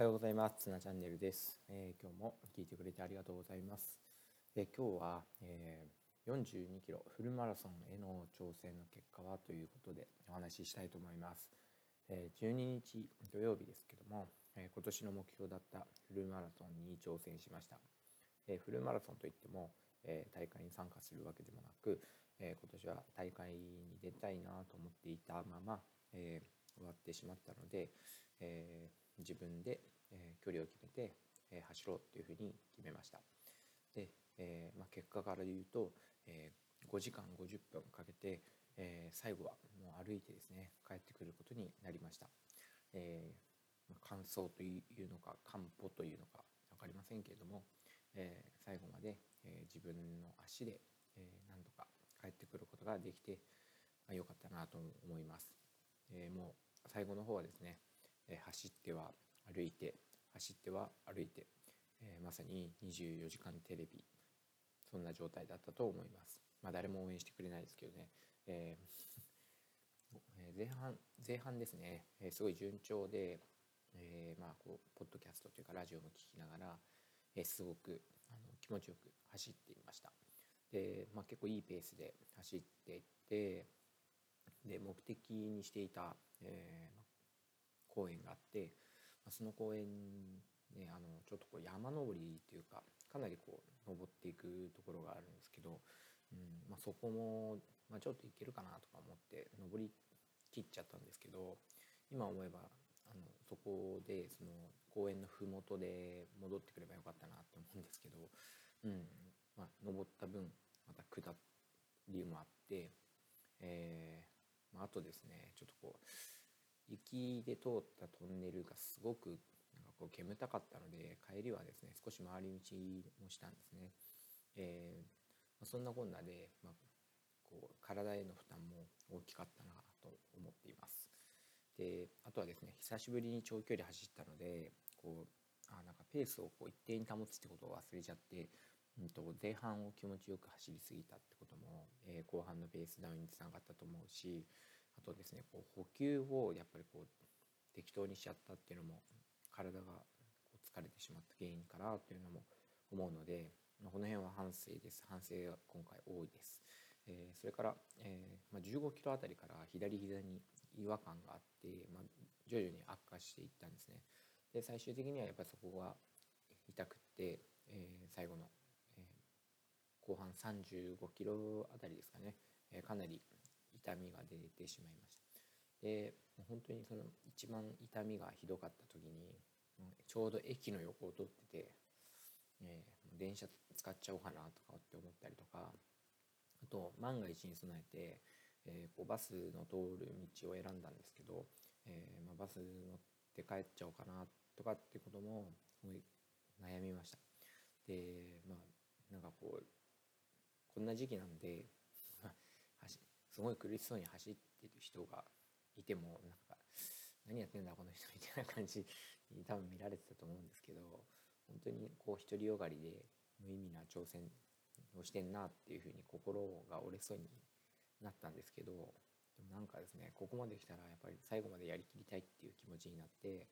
おはようございます。つなチャンネルです、えー、今日も聞いてくれてありがとうございます。えー、今日は、えー、42キロフルマラソンへの挑戦の結果はということでお話ししたいと思います。え、12日土曜日ですけども、え今年の目標だったフルマラソンに挑戦しました。えフルマラソンといっても、え大会に参加するわけでもなく、え今年は大会に出たいなと思っていたまま、え終わってしまったので、えー自分で、え距離を決めて、え走ろうっていうふうに決めました。で、えまあ、結果から言うと、え5時間50分かけて、え最後はもう歩いてですね帰ってくることになりました。えー、乾燥というのか漢方というのか分かりませんけれども、えー、最後まで、えー、自分の足で、えー、何とか帰ってくることができて良、まあ、かったなと思います。えー、もう最後の方はですねえ走っては歩いて走っては歩いて、えまさに24時間テレビそんな状態だったと思います。まあ、誰も応援してくれないですけどね、えー、前半前半ですね、え、すごい順調で、えー、まあこうポッドキャストというかラジオも聞きながら、えー、すごくあの気持ちよく走っていました。で、まあ、結構いいペースで走っていってで目的にしていた、えー、公園があってまその公園ねあのちょっとこう山登りというかかなりこう登っていくところがあるんですけど、うんまあ、そこも、まあ、ちょっと行けるかなとか思って登りきっちゃったんですけど今思えばあのそこでその公園の麓で戻ってくればよかったなって思うんですけど、うんまあ、登った分また下りもあって、えーまあ、あとですねちょっとこう雪で通ったトンネルがすごくなんかこう煙たかったので帰りはですね少し回り道もしたんですね。えーま、そんなこんなで、まあ、こう体への負担も大きかったなと思っています。であとはですね久しぶりに長距離走ったのでこうあなんかペースをこう一定に保つってことを忘れちゃって、うんと、前半を気持ちよく走りすぎたってことも、えー、後半のペースダウンにつながったと思うしあとですねこう補給をやっぱりこう適当にしちゃったっていうのも体が疲れてしまった原因かなというのも思うので、この辺は反省です反省が今回多いです。えー、それから、えーまあ、15キロあたりから左膝に違和感があって、まあ、徐々に悪化していったんですね。で最終的にはやっぱりそこが痛くって、えー、最後の、え、後半35キロあたりですかね、えー、かなり痛みが出てしまいました。で本当にその一番痛みがひどかった時にちょうど駅の横を通ってて、え、電車使っちゃおうかなとかって思ったりとかあと万が一に備えて、え、こうバスの通る道を選んだんですけど、えま、バス乗って帰っちゃおうかなとかってこともすごい悩みました。でまあなんかこうこんな時期なんで、すごい苦しそうに走ってる人がいてもなんか何やってんだこの人みたいな感じに多分見られてたと思うんですけど本当にこう独りよがりで無意味な挑戦をしてんなっていうふうに心が折れそうになったんですけどでもなんかですねここまで来たらやっぱり最後までやりきりたいっていう気持ちになって、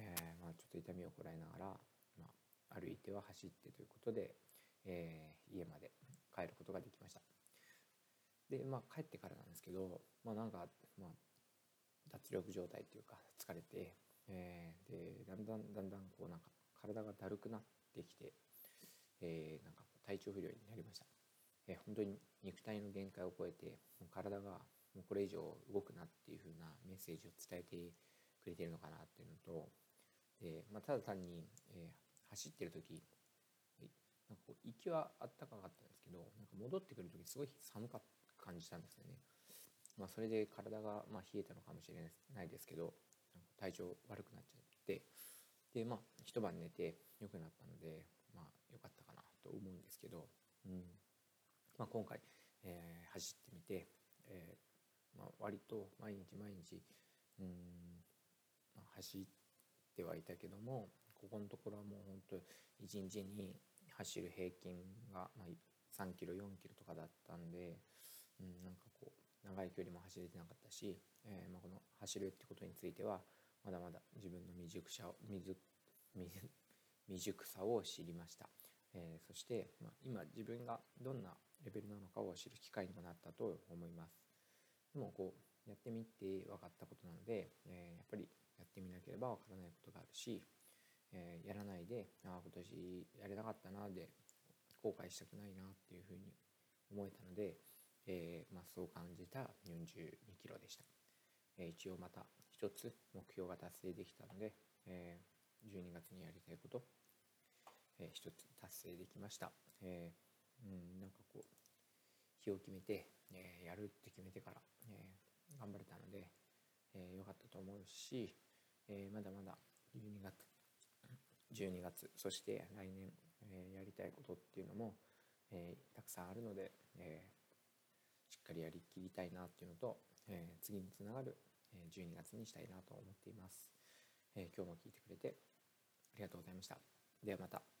えー、まあ、ちょっと痛みをこらえながら、まあ、歩いては走ってということで、えー、家まで帰ることができました。でまあ帰ってからなんですけどまあなんか、まあ、脱力状態というか疲れて、えー、でだんだんだんだんこうなんか体がだるくなってきて、えー、なんか体調不良になりました、えー、本当に肉体の限界を超えてもう体がもうこれ以上動くなっていう風なメッセージを伝えてくれてるのかなっていうのとで、まあ、ただ単に、えー、走ってる時なんかこう行きはあったかかったんですけどなんか戻ってくる時すごい寒かった。感じたんですよね。まあ、それで体がま冷えたのかもしれないですけど体調悪くなっちゃってでまあ一晩寝て良くなったのでまあ良かったかなと思うんですけど、うんまあ、今回、えー、走ってみて、えーまあ、割と毎日毎日うん、まあ、走ってはいたけどもここのところはもう本当一日に走る平均が、まあ、3キロ4キロとかだったんで。うん、なんかこう長い距離も走れてなかったし、えーまあ、この走るってことについてはまだまだ自分の未熟さ未未熟さを知りました、えー、そして、まあ、今自分がどんなレベルなのかを知る機会にもなったと思います。でもこうやってみて分かったことなので、えー、やっぱりやってみなければ分からないことがあるし、え、やらないでああ今年やれなかったなで後悔したくないなっていうふうに思えたので、えー、まあ、そう感じた42キロでした、えー、一応また一つ目標が達成できたので、え12月にやりたいこと、え一つ達成できました、えうんなんかこう日を決めて、えやるって決めてから、え頑張れたので良、えー、かったと思うし、えまだまだ12月12月そして来年、えやりたいことっていうのも、えたくさんあるので、えしっかりやりきりたいなっていうのと、えー次につながる12月にしたいなと思っています。えー今日も聞いてくれてありがとうございました。ではまた。